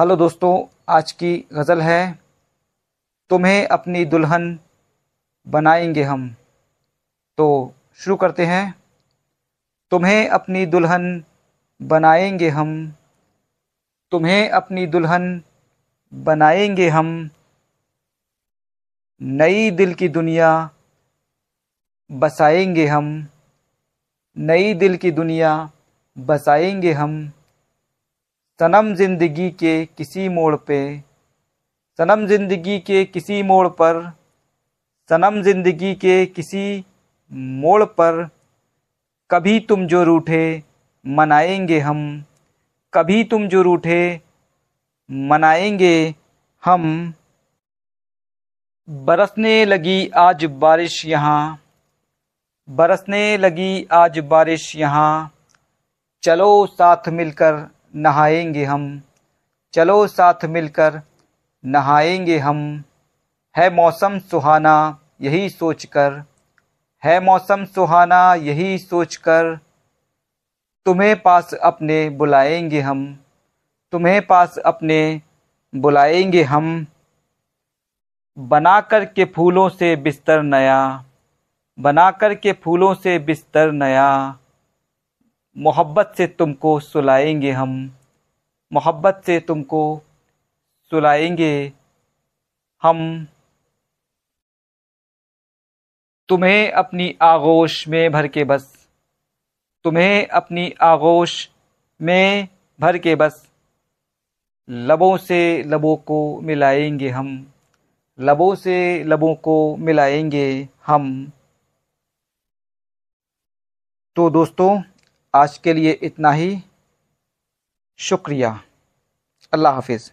Hello दोस्तों, आज की गज़ल है, तुम्हें अपनी दुल्हन बनाएँगे हम। तो शुरू करते हैं। तुम्हें अपनी दुल्हन बनाएँगे हम। तुम्हें अपनी दुल्हन बनाएँगे हम। नई दिल की दुनिया बसाएँगे हम। नई दिल की दुनिया बसाएँगे हम। सनम ज़िंदगी के किसी मोड़ पे, सनम ज़िंदगी के किसी मोड़ पर, सनम ज़िंदगी के किसी मोड़ पर, कभी तुम जो रूठे मनाएँगे हम, कभी तुम जो रूठे मनाएँगे हम। बरसने लगी आज बारिश यहाँ, बरसने लगी आज बारिश यहाँ, चलो साथ मिलकर नहाएँगे हम। चलो साथ मिलकर नहाएँगे हम। है मौसम सुहाना, यही सोचकर। है मौसम सुहाना, यही सोचकर। तुम्हें पास अपने बुलाएँगे हम। तुम्हें पास अपने बुलाएँगे हम। बना कर के फूलों से बिस्तर नया। बना कर के फूलों से बिस्तर नया। मोहब्बत से तुमको सुलाएँगे हम। मोहब्बत से तुमको सुलाएँगे हम। तुम्हें अपनी आगोश में भर के बस। तुम्हें अपनी आगोश में भर के बस। लबों से लबों को मिलाएँगे हम। लबों से लबों को मिलाएँगे हम। तो दोस्तों आज के लिए इतना ही। शुक्रिया। अल्लाह हाफिज़।